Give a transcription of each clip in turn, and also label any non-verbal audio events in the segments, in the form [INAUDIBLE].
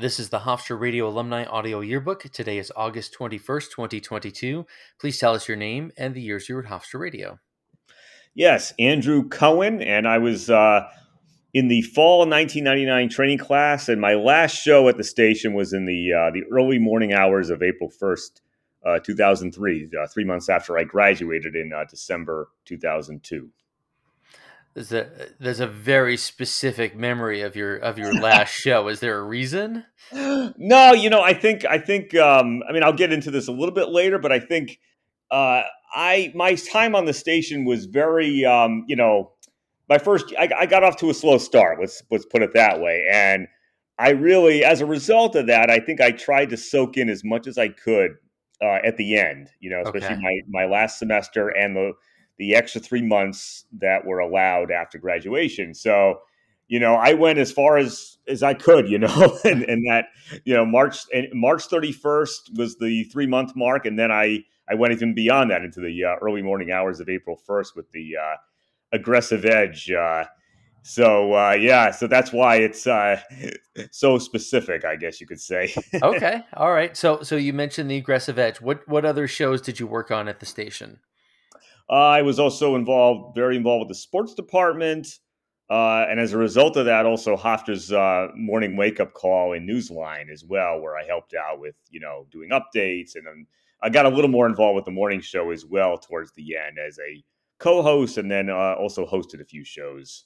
This is the Hofstra Radio Alumni Audio Yearbook. Today is August 21st, 2022. Please tell us your name and the years you were at Hofstra Radio. Yes, Andrew Coen, and I was uh, in the fall 1999 training class, and my last show at the station was in the uh, the early morning hours of April 1st, uh, 2003, uh, three months after I graduated in uh, December 2002 there's a there's a very specific memory of your of your last [LAUGHS] show. Is there a reason? No, you know, I think I think um, I mean I'll get into this a little bit later, but I think uh, I my time on the station was very um, you know my first I, I got off to a slow start. Let's let's put it that way, and I really as a result of that, I think I tried to soak in as much as I could uh, at the end. You know, especially okay. my my last semester and the the extra three months that were allowed after graduation. So, you know, I went as far as as I could, you know, [LAUGHS] and, and that, you know, March March 31st was the three month mark, and then I I went even beyond that into the uh, early morning hours of April 1st with the uh, aggressive edge. Uh, so uh, yeah, so that's why it's uh, [LAUGHS] so specific, I guess you could say. [LAUGHS] okay, all right. So so you mentioned the aggressive edge. What what other shows did you work on at the station? I was also involved, very involved with the sports department. Uh, and as a result of that, also Hofstra's uh, morning wake up call in Newsline as well, where I helped out with, you know, doing updates. And then I got a little more involved with the morning show as well towards the end as a co host and then uh, also hosted a few shows.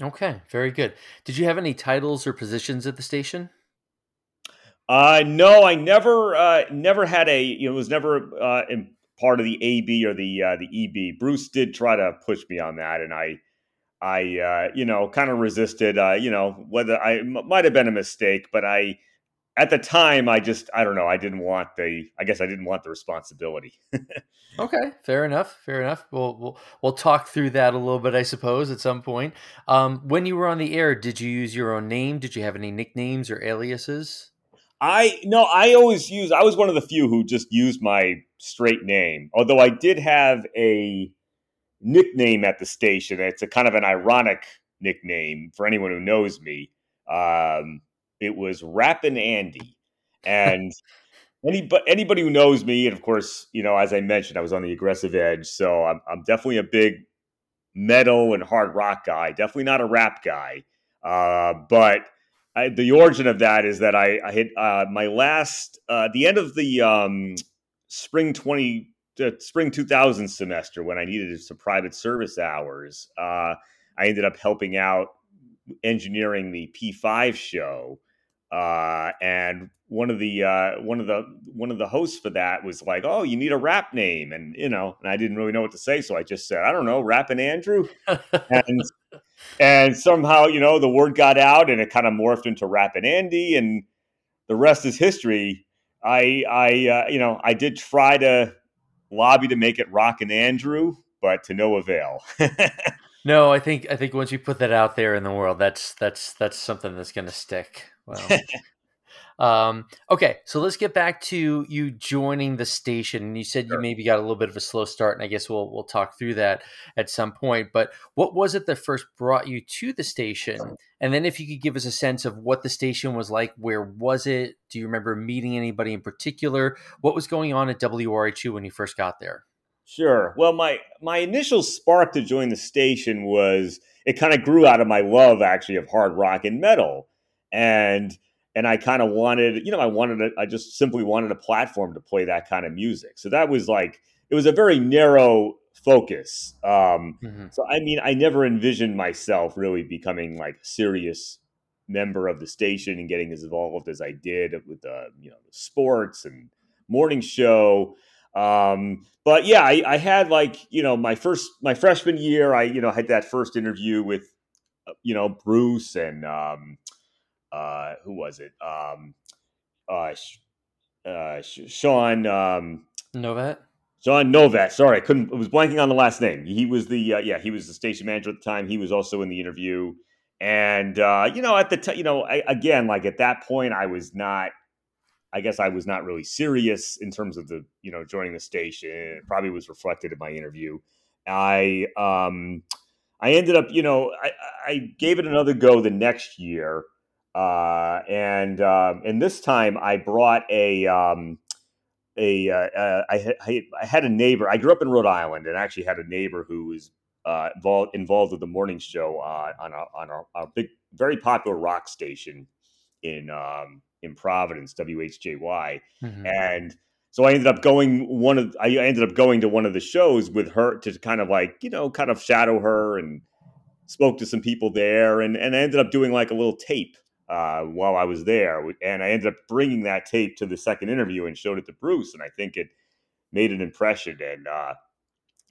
Okay, very good. Did you have any titles or positions at the station? Uh, no, I never, uh, never had a, you know, it was never uh, part of the AB or the uh, the EB. Bruce did try to push me on that, and I, I, uh, you know, kind of resisted. Uh, you know, whether I m- might have been a mistake, but I, at the time, I just, I don't know, I didn't want the, I guess I didn't want the responsibility. [LAUGHS] okay, fair enough, fair enough. We'll we'll we'll talk through that a little bit, I suppose, at some point. Um, when you were on the air, did you use your own name? Did you have any nicknames or aliases? I no, I always use. I was one of the few who just used my straight name. Although I did have a nickname at the station. It's a kind of an ironic nickname for anyone who knows me. Um, it was Rappin' Andy, and [LAUGHS] anybody anybody who knows me, and of course, you know, as I mentioned, I was on the aggressive edge, so I'm, I'm definitely a big metal and hard rock guy. Definitely not a rap guy, uh, but I, the origin of that is that I, I hit uh, my last uh, the end of the um, spring twenty uh, spring two thousand semester when I needed some private service hours. Uh, I ended up helping out engineering the P five show, uh, and one of the uh, one of the one of the hosts for that was like, "Oh, you need a rap name," and you know, and I didn't really know what to say, so I just said, "I don't know, Rapping Andrew," [LAUGHS] and and somehow, you know, the word got out and it kind of morphed into Rapping Andy, and the rest is history. I, I, uh, you know, I did try to lobby to make it Rock and Andrew, but to no avail. [LAUGHS] no, I think I think once you put that out there in the world, that's that's that's something that's going to stick. Well, [LAUGHS] um, okay, so let's get back to you joining the station. You said sure. you maybe got a little bit of a slow start, and I guess we'll we'll talk through that at some point. But what was it that first brought you to the station? And then, if you could give us a sense of what the station was like, where was it? Do you remember meeting anybody in particular? What was going on at WRHU when you first got there? Sure. Well, my my initial spark to join the station was it kind of grew out of my love, actually, of hard rock and metal, and and I kind of wanted, you know, I wanted, a, I just simply wanted a platform to play that kind of music. So that was like, it was a very narrow focus. Um, mm-hmm. So I mean, I never envisioned myself really becoming like a serious member of the station and getting as involved as I did with the, you know, the sports and morning show. Um, but yeah, I, I had like, you know, my first, my freshman year, I, you know, had that first interview with, uh, you know, Bruce and, um, uh, who was it? Um, uh, uh, Sean um, Novat. Sean Novat. Sorry, I couldn't. I was blanking on the last name. He was the uh, yeah. He was the station manager at the time. He was also in the interview. And uh, you know, at the time, you know, I, again, like at that point, I was not. I guess I was not really serious in terms of the you know joining the station. It probably was reflected in my interview. I um, I ended up, you know, I, I gave it another go the next year uh, and um, and this time I brought a um, a uh, uh, I, I, had a neighbor. I grew up in Rhode Island, and actually had a neighbor who was uh, involved involved with the morning show uh, on a on a, a, big, very popular rock station in um, in Providence, WHJY, mm-hmm. and so I ended up going one of I ended up going to one of the shows with her to kind of like you know kind of shadow her and spoke to some people there, and and I ended up doing like a little tape uh, while I was there. And I ended up bringing that tape to the second interview and showed it to Bruce. And I think it made an impression. And uh,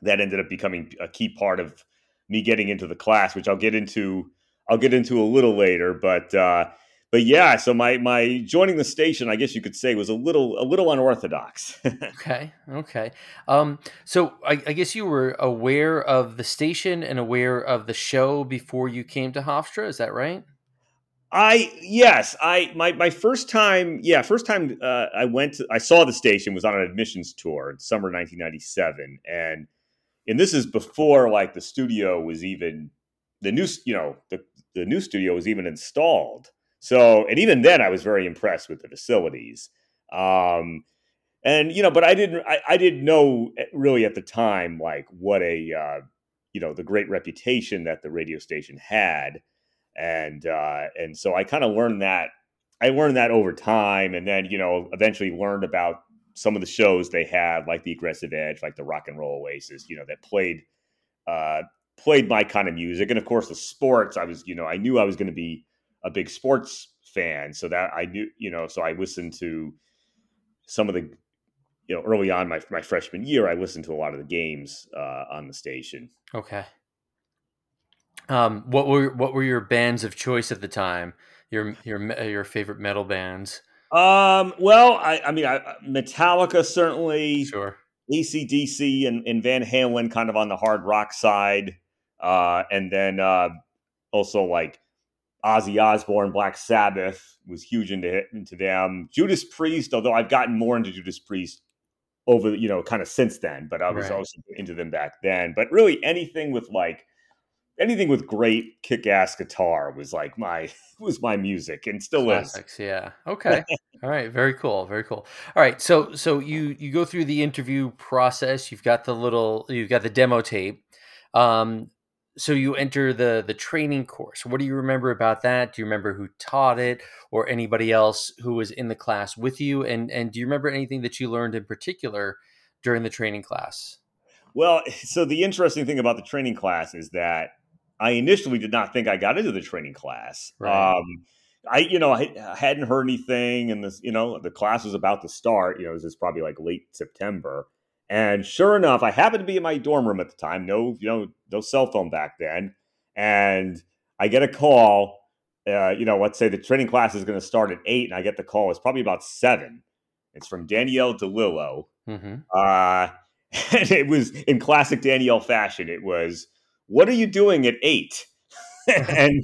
that ended up becoming a key part of me getting into the class, which I'll get into. I'll get into a little later, but uh, but yeah. So my my joining the station, I guess you could say, was a little a little unorthodox. [LAUGHS] okay, okay. Um, so I, I, guess you were aware of the station and aware of the show before you came to Hofstra. Is that right? I yes, I my my first time, yeah, first time uh, I went, to, I saw the station was on an admissions tour in summer 1997, and and this is before like the studio was even the new, you know, the the new studio was even installed. So, and even then, I was very impressed with the facilities. Um, and you know, but I didn't, I, I didn't know eh, really at the time like what a, uh, you know, the great reputation that the radio station had and uh, and so I kind of learned that I learned that over time, and then you know eventually learned about some of the shows they had, like the Aggressive Edge, like the Rock and Roll Oasis, you know, that played uh, played my kind of music, and of course the sports. I was you know I knew I was going to be a big sports fan, so that I knew you know so I listened to some of the you know early on my my freshman year I listened to a lot of the games uh, on the station. Okay. Um, what were what were your bands of choice at the time? Your your your favorite metal bands? Um, well, I, I mean, I, Metallica certainly, sure. ACDC and, and Van Halen kind of on the hard rock side, uh, and then uh, also like Ozzy Osbourne, Black Sabbath was huge into into them. Judas Priest, although I've gotten more into Judas Priest over you know kind of since then, but I was right. also into them back then. But really, anything with like anything with great kick-ass guitar was like my [LAUGHS] was my music and still Classics, is. Yeah. Okay. All right. Very cool. Very cool. All right. So so you you go through the interview process. You've got the little you've got the demo tape. Um, so you enter the the training course. What do you remember about that? Do you remember who taught it or anybody else who was in the class with you? And and do you remember anything that you learned in particular during the training class? Well, [LAUGHS] so the interesting thing about the training class is that I initially did not think I got into the training class. Right. Um, I, you know, I hadn't heard anything, and this, you know, the class was about to start. You know, this is probably like late September, and sure enough, I happened to be in my dorm room at the time. No, you know, no cell phone back then, and I get a call. Uh, you know, let's say the training class is going to start at eight, and I get the call. It's probably about seven. It's from Danielle DeLillo. Mm-hmm. Uh, [LAUGHS] and it was in classic Danielle fashion. It was what are you doing at eight? [LAUGHS] [LAUGHS] and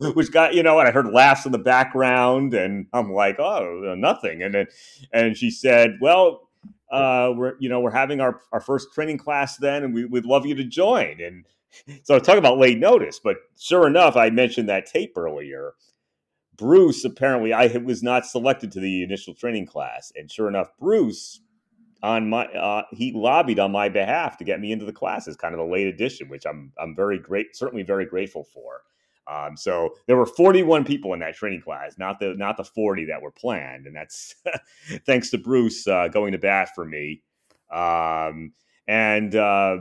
which got you know, and I heard laughs in the background, and I'm like, oh, nothing. And then, and she said, well, uh, we're you know we're having our our first training class then, and we, would love you to join. And [LAUGHS] so I talk about late notice, but sure enough, I mentioned that tape earlier. Bruce apparently I was not selected to the initial training class, and sure enough, Bruce on my uh, he lobbied on my behalf to get me into the classes kind of a late addition, which I'm I'm very great, certainly very grateful for. Um, so there were 41 people in that training class, not the not the 40 that were planned, and that's [LAUGHS] thanks to Bruce uh, going to bat for me. Um, and uh,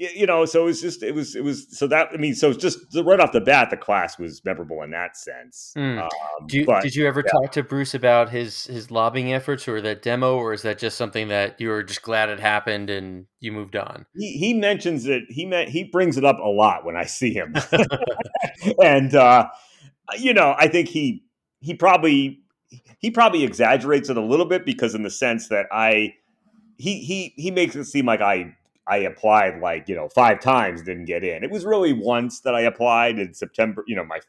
you know, so it was just it was it was so that I mean, so just right off the bat, the class was memorable in that sense. Mm. Um, you, but, did you ever yeah. talk to Bruce about his his lobbying efforts or that demo, or is that just something that you were just glad it happened and you moved on? He, he mentions it. He meant he brings it up a lot when I see him, [LAUGHS] and uh, you know, I think he he probably he probably exaggerates it a little bit because in the sense that I he he he makes it seem like I I applied like, you know, five times, didn't get in. It was really once that I applied in September, you know, my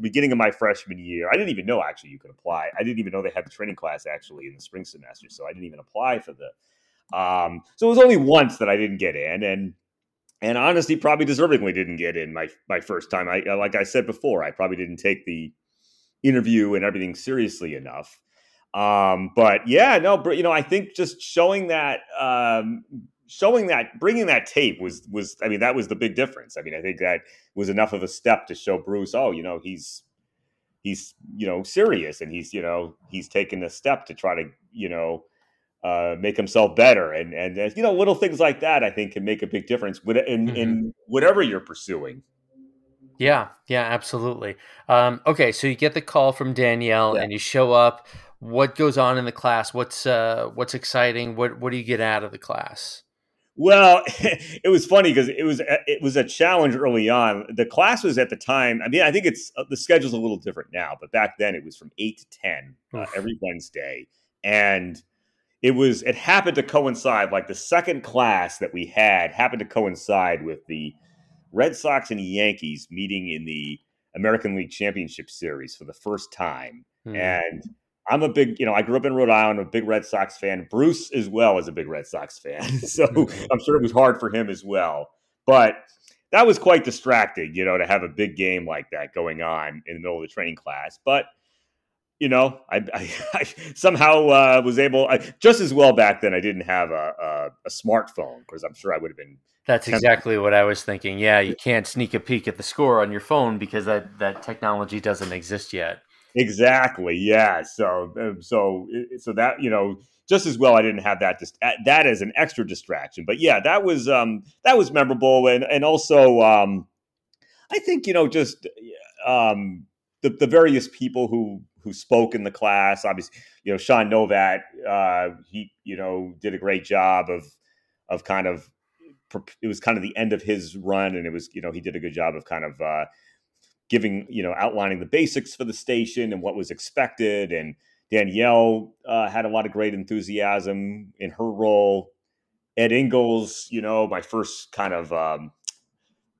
beginning of my freshman year. I didn't even know actually you could apply. I didn't even know they had the training class actually in the spring semester. So I didn't even apply for the um so it was only once that I didn't get in and and honestly probably deservingly didn't get in my my first time. I like I said before, I probably didn't take the interview and everything seriously enough. Um, but yeah, no, you know, I think just showing that, um, showing that, bringing that tape was was, I mean, that was the big difference. I mean, I think that was enough of a step to show Bruce, oh, you know, he's he's you know serious and he's you know he's taken a step to try to you know uh, make himself better and and uh, you know little things like that I think can make a big difference in mm-hmm. in whatever you're pursuing. Yeah, yeah, absolutely. Um, okay, so you get the call from Danielle yeah. and you show up. What goes on in the class? What's uh, what's exciting? What what do you get out of the class? Well, [LAUGHS] it was funny because it was it was a challenge early on. The class was at the time. I mean, I think it's uh, the schedule's a little different now, but back then it was from eight to ten uh, every Wednesday, and it was it happened to coincide like the second class that we had happened to coincide with the Red Sox and Yankees meeting in the American League Championship Series for the first time, mm-hmm. and I'm a big, you know, I grew up in Rhode Island, a big Red Sox fan. Bruce as well is a big Red Sox fan. [LAUGHS] so I'm sure it was hard for him as well. But that was quite distracting, you know, to have a big game like that going on in the middle of the training class. But you know, I, [LAUGHS] I, I somehow uh, was able I, just as well back then. I didn't have a, a, a smartphone because I'm sure I would have been. That's tempted. exactly what I was thinking. Yeah, you can't sneak a peek at the score on your phone because that that technology doesn't exist yet. Exactly. Yeah. So um, so so that you know just as well I didn't have that just that as an extra distraction. But yeah, that was um that was memorable and and also um I think you know just um the the various people who who spoke in the class. Obviously, you know Sean Novat uh he you know did a great job of of kind of it was kind of the end of his run and it was you know he did a good job of kind of uh giving you know outlining the basics for the station and what was expected and danielle uh, had a lot of great enthusiasm in her role. Ed ingles you know my first kind of um,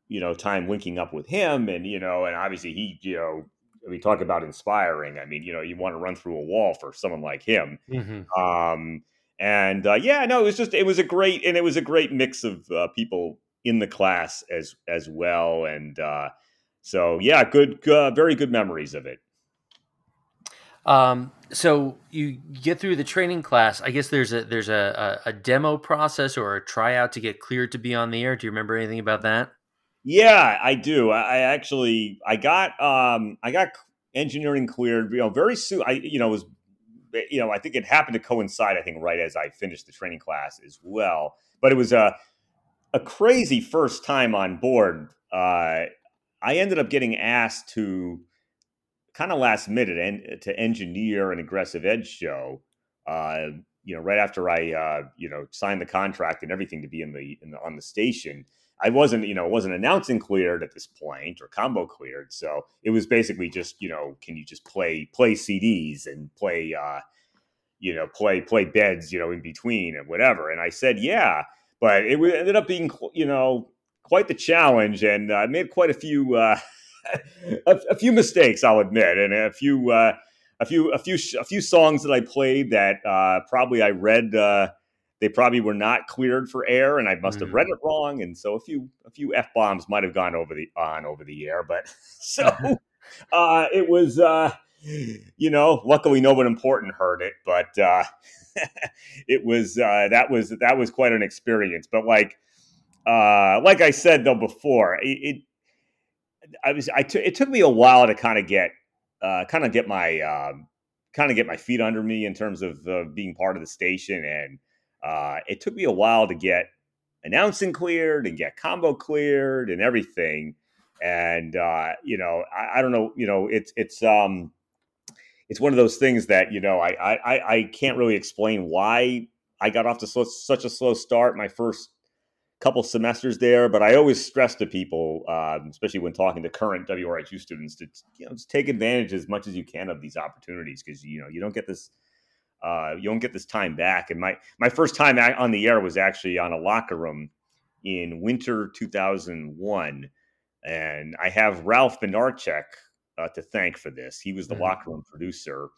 you know time linking up with him and you know and obviously he you know we talk about inspiring. I mean you know you want to run through a wall for someone like him. Mm-hmm. um, and uh, yeah no it was just it was a great and it was a great mix of uh, people in the class as as well. And uh, so yeah, good, uh, very good memories of it. Um, so you get through the training class. I guess there's a there's a, a, a demo process or a tryout to get cleared to be on the air. Do you remember anything about that? Yeah, I do. I, I actually I got um I got engineering cleared. You know, very soon. I you know was you know I think it happened to coincide. I think right as I finished the training class as well. But it was a a crazy first time on board. Uh, I ended up getting asked to kind of last minute and to engineer an aggressive edge show. Uh, you know, right after I uh, you know signed the contract and everything to be in the, in the on the station. I wasn't, you know, wasn't announcing cleared at this point or combo cleared. So it was basically just, you know, can you just play play CDs and play, uh, you know, play play beds, you know, in between and whatever. And I said, yeah, but it ended up being, you know, quite the challenge, and I uh, made quite a few uh, [LAUGHS] a, a, few mistakes, I'll admit, and a few uh, a few a few a few songs that I played that uh, probably I read uh, they probably were not cleared for air, and I must have read mm. it wrong, and so a few a few f bombs might have gone over the on over the air, but [LAUGHS] so [LAUGHS] uh, it was. uh, you know, luckily no one important heard it, but uh, it was that was that was quite an experience. But like uh, like I said though before, it, it I was I t- it took me a while to kind of get uh, kind of get my um, kind of get my feet under me in terms of uh, being part of the station, and uh, it took me a while to get announcing cleared and get combo cleared and everything. And uh, you know, I, I don't know, you know, it's it's um it's one of those things that you know I I I can't really explain why I got off to such a slow start my first couple semesters there, but I always stress to people, um, especially when talking to current WRHU students, to you know take advantage as much as you can of these opportunities because you know you don't get this uh, you don't get this time back. And my my first time on the air was actually on a locker room in winter 2001, and I have Ralph Benarchek uh, to thank for this. He was the mm-hmm. locker room producer,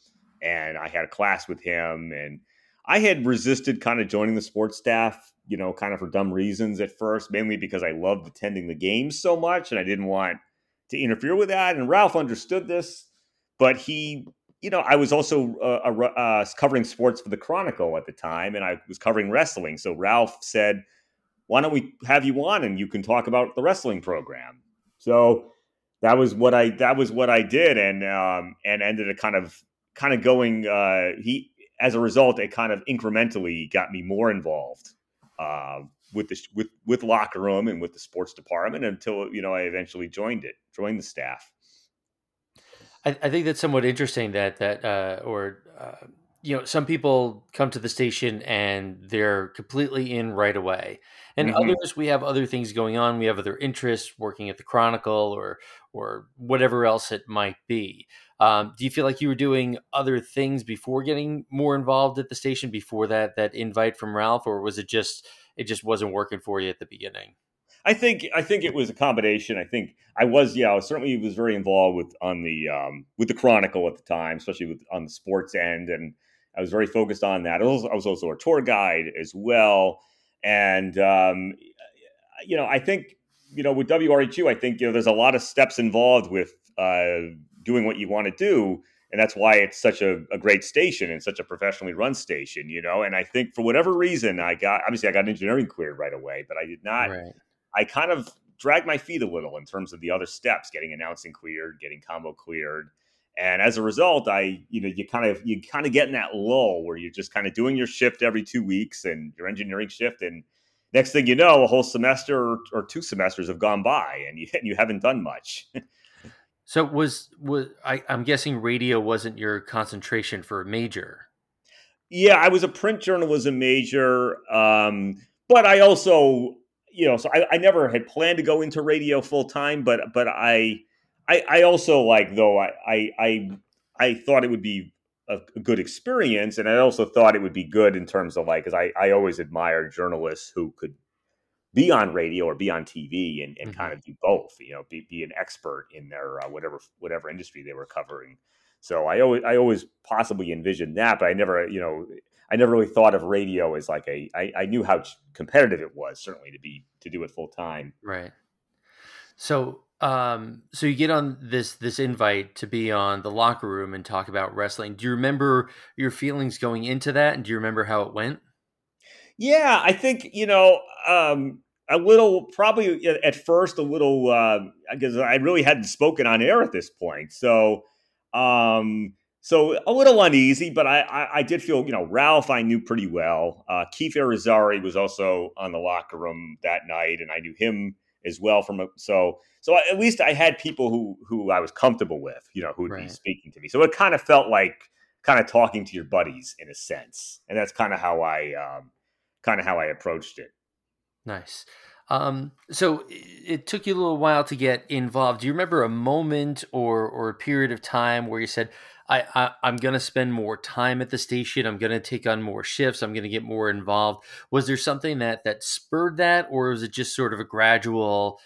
and I had a class with him and. I had resisted kind of joining the sports staff you know, kind of for dumb reasons at first, mainly because I loved attending the games so much and I didn't want to interfere with that. And Ralph understood this, but he, you know, I was also uh, uh, covering sports for the Chronicle at the time, and I was covering wrestling. So Ralph said, "Why don't we have you on and you can talk about the wrestling program?" So that was what I that was what I did, and um, and ended up kind of kind of going. Uh, he as a result, it kind of incrementally got me more involved uh, with the with with locker room and with the sports department until you know I eventually joined it, joined the staff. I, I think that's somewhat interesting that that uh, or uh, you know some people come to the station and they're completely in right away, and mm-hmm. others we have other things going on. We have other interests, working at the Chronicle or or whatever else it might be. Um, do you feel like you were doing other things before getting more involved at the station before that that invite from Ralph, or was it just it just wasn't working for you at the beginning? I think I think it was a combination. I think I was yeah, I was certainly was very involved with on the um, with the Chronicle at the time, especially with on the sports end, and I was very focused on that. I was, I was also a tour guide as well, and um, you know I think you know with WRHU, I think you know there's a lot of steps involved with uh, doing what you want to do, and that's why it's such a, a great station and such a professionally run station, you know. And I think for whatever reason, I got obviously I got engineering cleared right away, but I did not. Right I kind of dragged my feet a little in terms of the other steps, getting announcing cleared, getting combo cleared. And as a result, I, you know, you kind of you kind of get in that lull where you're just kind of doing your shift every two weeks and your engineering shift, and next thing you know, a whole semester or, or two semesters have gone by, and you and you haven't done much. [LAUGHS] so was was I, I'm guessing radio wasn't your concentration for a major. Yeah, I was a print journalism major, um, but I also you know, so I, I never had planned to go into radio full time, but but I, I, I also like though I I I, thought it would be a, a, good experience, and I also thought it would be good in terms of like because I I always admired journalists who could be on radio or be on TV and, and mm-hmm. kind of do both, you know, be, be an expert in their uh, whatever whatever industry they were covering. So I always I always possibly envisioned that, but I never you know I never really thought of radio as like a. I, I knew how competitive it was, certainly to be to do it full time. Right. So, um, so you get on this this invite to be on the locker room and talk about wrestling. Do you remember your feelings going into that, and do you remember how it went? Yeah, I think you know um, a little, probably at first a little, because uh, I really hadn't spoken on air at this point, so. Um, so a little uneasy, but I, I, I, did feel, you know, Ralph I knew pretty well. Uh, Keith Irizarry was also on the locker room that night, and I knew him as well from a, so so at least I had people who who I was comfortable with, you know, who would right. be speaking to me. So it kind of felt like kind of talking to your buddies in a sense, and that's kind of how I um, kind of how I approached it. Nice. Um, so it took you a little while to get involved. Do you remember a moment or or a period of time where you said, I, I am going to spend more time at the station. I'm going to take on more shifts. I'm going to get more involved. Was there something that that spurred that, or was it just sort of a gradual?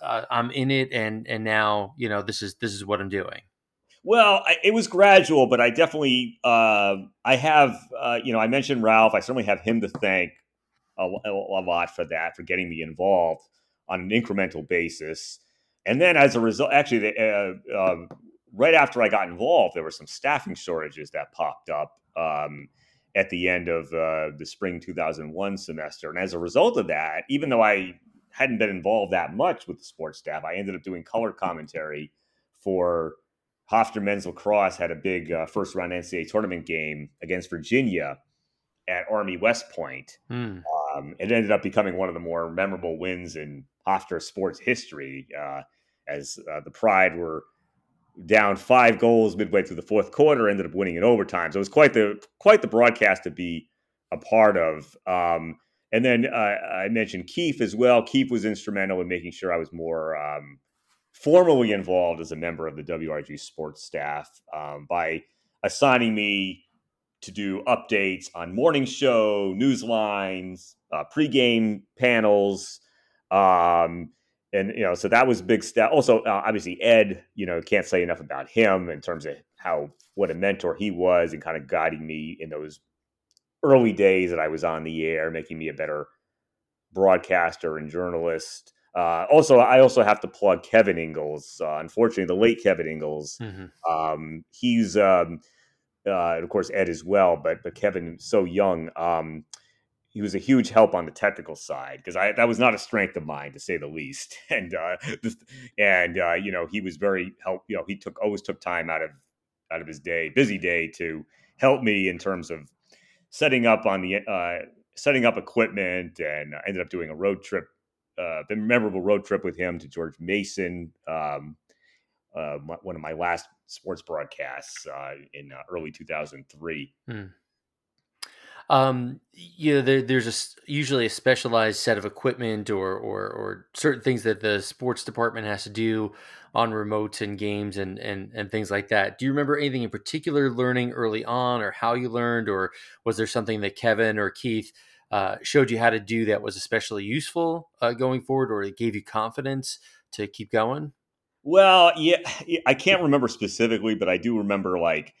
Uh, I'm in it, and and now you know this is this is what I'm doing. Well, I, it was gradual, but I definitely uh, I have uh, you know I mentioned Ralph. I certainly have him to thank a, a lot for that for getting me involved on an incremental basis. And then as a result, actually, the, uh, uh, right after I got involved, there were some staffing shortages that popped up um, at the end of uh, the spring 2001 semester. And as a result of that, even though I hadn't been involved that much with the sports staff, I ended up doing color commentary for Hofstra men's lacrosse had a big uh, first round NCAA tournament game against Virginia at Army West Point. Mm. Um, it ended up becoming one of the more memorable wins in Hofstra sports history, uh, as uh, the Pride were down five goals midway through the fourth quarter, ended up winning in overtime. So it was quite the quite the broadcast to be a part of. Um, and then uh, I mentioned Keith as well. Keith was instrumental in making sure I was more um, formally involved as a member of the WRHU sports staff um, by assigning me to do updates on morning show, news lines, uh, pregame panels. Um, and you know, so that was big step. Also, uh, obviously, Ed, you know, can't say enough about him in terms of how what a mentor he was and kind of guiding me in those early days that I was on the air, making me a better broadcaster and journalist. uh, also, I also have to plug Kevin Ingles. Uh, unfortunately, the late Kevin Ingles. Mm-hmm. Um, he's, um, uh, of course, Ed as well, but but Kevin so young. Um, he was a huge help on the technical side because I that was not a strength of mine to say the least. [LAUGHS] And uh, and uh, you know he was very help. You know he took always took time out of out of his day, busy day, to help me in terms of setting up on the uh, setting up equipment, and I ended up doing a road trip uh, a memorable road trip with him to George Mason. Um, uh, one of my last sports broadcasts uh, in uh, early 2003. Hmm. Um, there, there's a, usually a specialized set of equipment or, or, or certain things that the sports department has to do on remotes and games and, and, and things like that. Do you remember anything in particular learning early on or how you learned, or was there something that Kevin or Keith uh, showed you how to do that was especially useful uh, going forward, or it gave you confidence to keep going? Well, yeah, I can't remember specifically, but I do remember like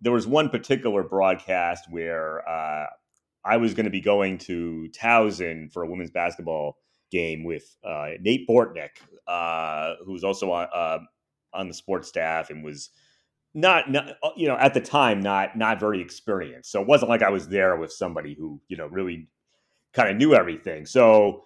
there was one particular broadcast where uh, I was going to be going to Towson for a women's basketball game with uh, Nate Bortnick, uh, who was also on uh, on the sports staff and was not, not uh, you know at the time not not very experienced. So it wasn't like i was there with somebody who you know really kind of knew everything. So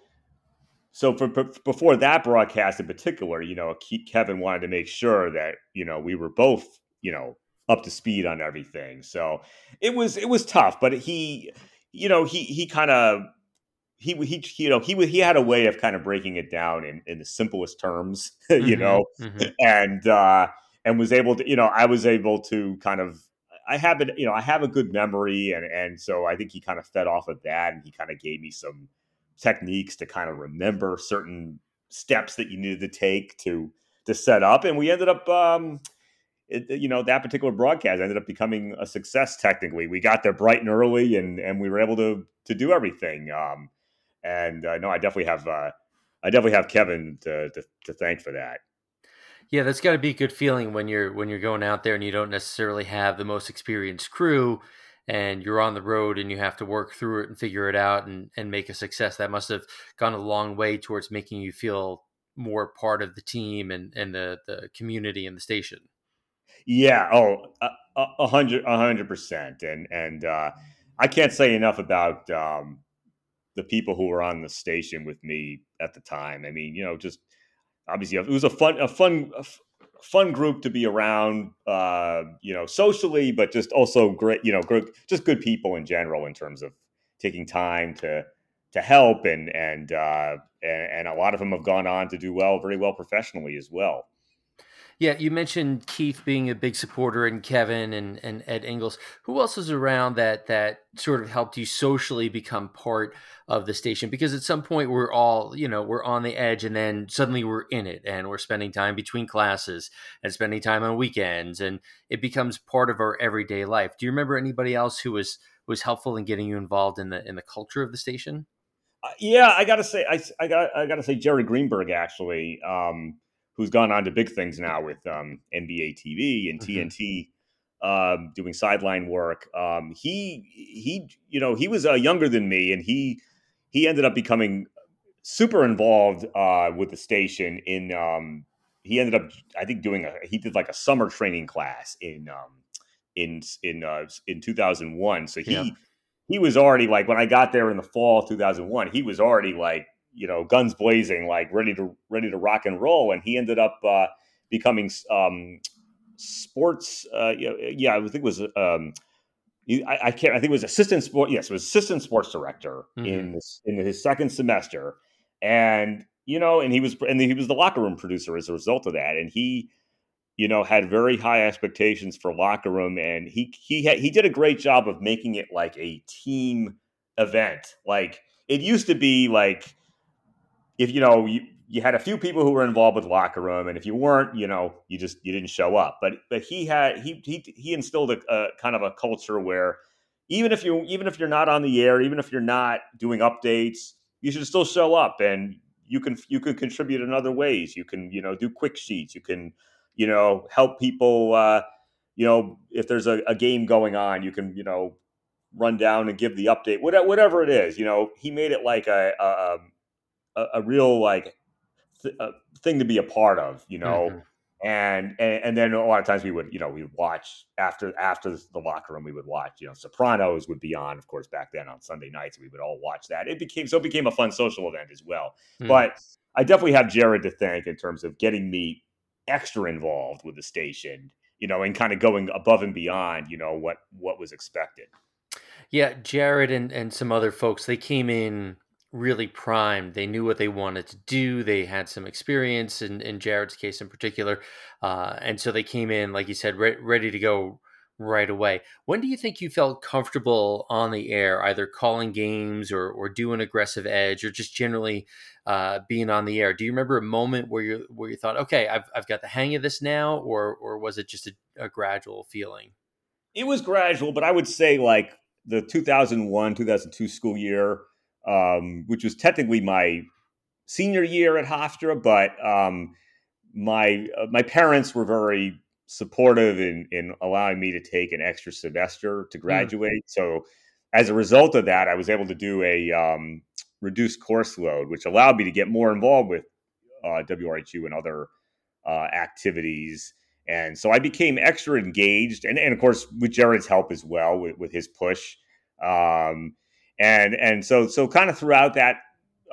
so for, for, before that broadcast in particular you know kevin wanted to make sure that you know we were both you know up to speed on everything so it was it was tough but he you know he he kind of he he you know he he had a way of kind of breaking it down in in the simplest terms [LAUGHS] you mm-hmm, know mm-hmm. and uh and was able to, you know, I was able to kind of, I have it, you know, I have a good memory, and and so I think he kind of fed off of that, and he kind of gave me some techniques to kind of remember certain steps that you needed to take to to set up, and we ended up. um it, you know that particular broadcast ended up becoming a success technically we got there bright and early and and we were able to to do everything um and uh, no i definitely have uh i definitely have kevin to to, to thank for that yeah, that's got to be a good feeling when you're when you're going out there and you don't necessarily have the most experienced crew and you're on the road and you have to work through it and figure it out and, and make a success. That must have gone a long way towards making you feel more part of the team and, and the, the community and the station. Yeah. Oh, a, hundred, a hundred percent. And, and, uh, I can't say enough about, um, the people who were on the station with me at the time. I mean, you know, just obviously it was a fun a fun fun group to be around uh, you know socially but just also great you know just good people in general in terms of taking time to to help and and uh, and, and a lot of them have gone on to do well very well professionally as well yeah, you mentioned Keith being a big supporter and Kevin and, and Ed Ingles. Who else was around that that sort of helped you socially become part of the station? Because at some point we're all, you know, we're on the edge and then suddenly we're in it and we're spending time between classes and spending time on weekends and it becomes part of our everyday life. Do you remember anybody else who was was helpful in getting you involved in the in the culture of the station? Uh, yeah, I gotta say, I, I got I gotta say, Jared Greenberg actually. Um, who's gone on to big things now with um, NBA TV and mm-hmm. TNT, um, doing sideline work. Um, he he you know he was uh, younger than me, and he he ended up becoming super involved uh, with the station. In um, he ended up I think doing a he did like a summer training class in um, in in uh, in 2001. So he. Yeah. He was already like when I got there in the fall 2001. He was already like you know, guns blazing, like ready to ready to rock and roll. And he ended up uh, becoming um, sports. Uh, yeah, I think it was. Um, I, I, can't. I think it was assistant sport. Yes, it was assistant sports director mm-hmm. in this, in his second semester, and you know, and he was and he was the locker room producer as a result of that, and he. You know, had very high expectations for locker room, and he he had, he did a great job of making it like a team event. Like it used to be, like if you know you, you had a few people who were involved with locker room, and if you weren't, you know, you just you didn't show up. But but he had he he he instilled a, a kind of a culture where even if you even if you're not on the air, even if you're not doing updates, you should still show up, and you can you can contribute in other ways. You can you know do quick sheets. You can you know help people. Uh, you know if there's a, a game going on, you can you know run down and give the update. Whatever it is, you know, he made it like a, a, a a, real like th- a thing to be a part of, you know. Mm-hmm. And, and, and then a lot of times we would you know we would watch after after the locker room we would watch you know Sopranos would be on of course back then on Sunday nights we would all watch that it became so it became a fun social event as well mm. but I definitely have Jared to thank in terms of getting me extra involved with the station you know and kind of going above and beyond you know what what was expected yeah Jared and and some other folks they came in really primed. They knew what they wanted to do. They had some experience in, in Jared's case in particular. Uh, and so they came in, like you said, re- ready to go right away. When do you think you felt comfortable on the air, either calling games or, or doing aggressive edge or just generally uh, being on the air? Do you remember a moment where you where you thought, okay, I've, I've got the hang of this now, or or was it just a, a gradual feeling? It was gradual, but I would say like the 2001 2002 school year um, which was technically my senior year at Hofstra, but um, my uh, my parents were very supportive in in allowing me to take an extra semester to hmm. graduate. Mm. So as a result of that, I was able to do a um, reduced course load, which allowed me to get more involved with uh, WRHU and other uh, activities. And so I became extra engaged, and, and of course with Jared's help as well with, with his push. Um, and and so so kind of throughout that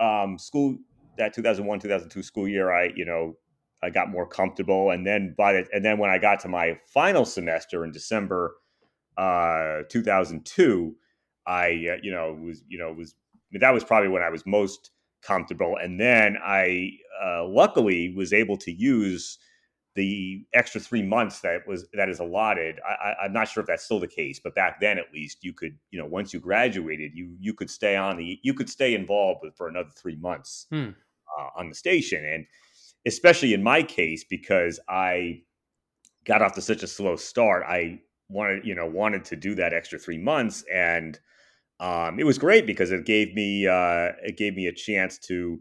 um, school that 2001 2002 school year i you know i got more comfortable. And then by the, and then when i got to my final semester in december uh, 2002 i uh, you know was you know was that was probably when i was most comfortable. And then i uh, luckily was able to use the extra three months that was that is allotted I, am not sure if that's still the case but back then at least you could you know once you graduated you you could stay on the you could stay involved for another three months hmm. uh, on the station and especially in my case because i got off to such a slow start i wanted you know wanted to do that extra three months and um, it was great because it gave me uh, it gave me a chance to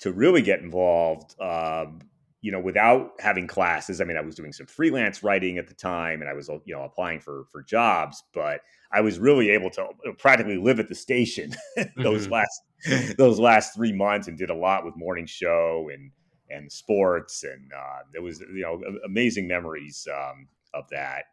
to really get involved um, you know, without having classes. I mean, I was doing some freelance writing at the time, and I was, you know, applying for for jobs, but I was really able to uh, practically live at the station [LAUGHS] those mm-hmm. last [LAUGHS] those last three months, and did a lot with morning show and and sports, and uh, it was you know amazing memories um, of that.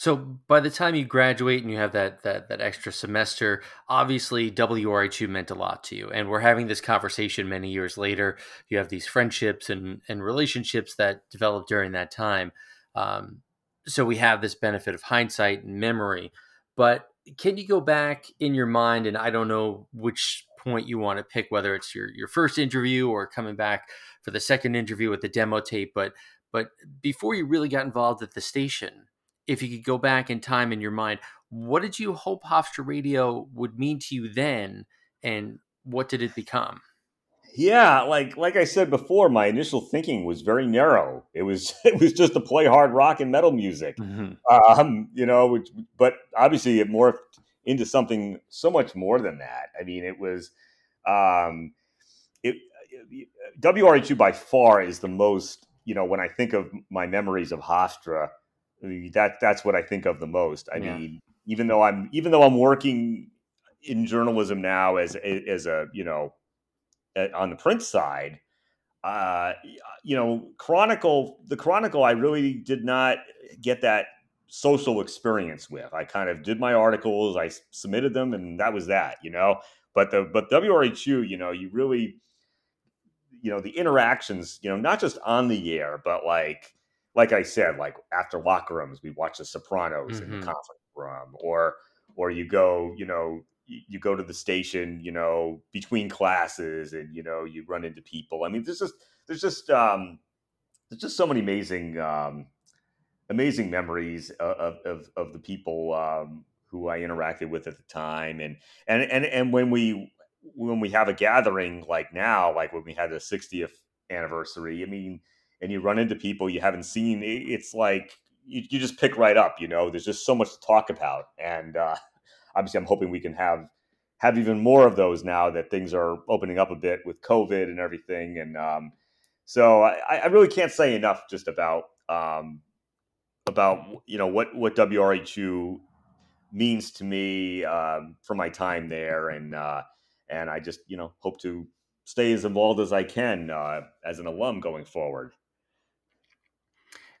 So by the time you graduate and you have that that that extra semester, obviously WRHU meant a lot to you. And we're having this conversation many years later. You have these friendships and and relationships that developed during that time. Um, so we have this benefit of hindsight and memory. But can you go back in your mind and I don't know which point you want to pick, whether it's your your first interview or coming back for the second interview with the demo tape, but but before you really got involved at the station, if you could go back in time in your mind, what did you hope Hofstra Radio would mean to you then, and what did it become? Yeah, like like I said before, my initial thinking was very narrow. It was [LAUGHS] it was just to play hard rock and metal music, mm-hmm. um, you know. Which, but obviously, it morphed into something so much more than that. I mean, it was um, it, WRHU by far is the most. You know, when I think of my memories of Hofstra, that that's what I think of the most. I yeah. mean, even though I'm even though I'm working in journalism now as as a you know on the print side, uh, you know, Chronicle the Chronicle I really did not get that social experience with. I kind of did my articles, I submitted them, and that was that. You know, but the but WRHU, you know, you really you know the interactions you know not just on the air but like like I said, like after locker rooms, we watch The Sopranos mm-hmm. in the mm-hmm. conference room, or or you go, you know, you go to the station, you know, between classes, and you know, you run into people. I mean, there's just there's just um, there's just so many amazing um, amazing memories of of, of the people um, who I interacted with at the time, and and and and when we when we have a gathering like now, like when we had the 60th anniversary, I mean and you run into people you haven't seen, it's like you, you just pick right up. You know, there's just so much to talk about, and uh, [LAUGHS] obviously, I'm hoping we can have have even more of those now that things are opening up a bit with COVID and everything. And um, so I, I, really can't say enough just about um, about you know what what WRHU means to me um, for my time there, and uh, and I just you know hope to stay as involved as I can uh, as an alum going forward.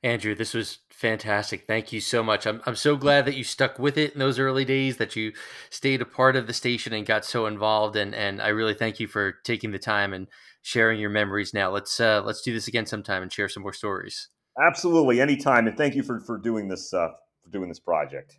Andrew, this was fantastic. Thank you so much. I'm, I'm so glad that you stuck with it in those early days, that you stayed a part of the station and got so involved. And, and I really thank you for taking the time and sharing your memories now. Let's uh, let's do this again sometime and share some more stories. Absolutely, anytime. And thank you for, for doing this uh, for doing this project.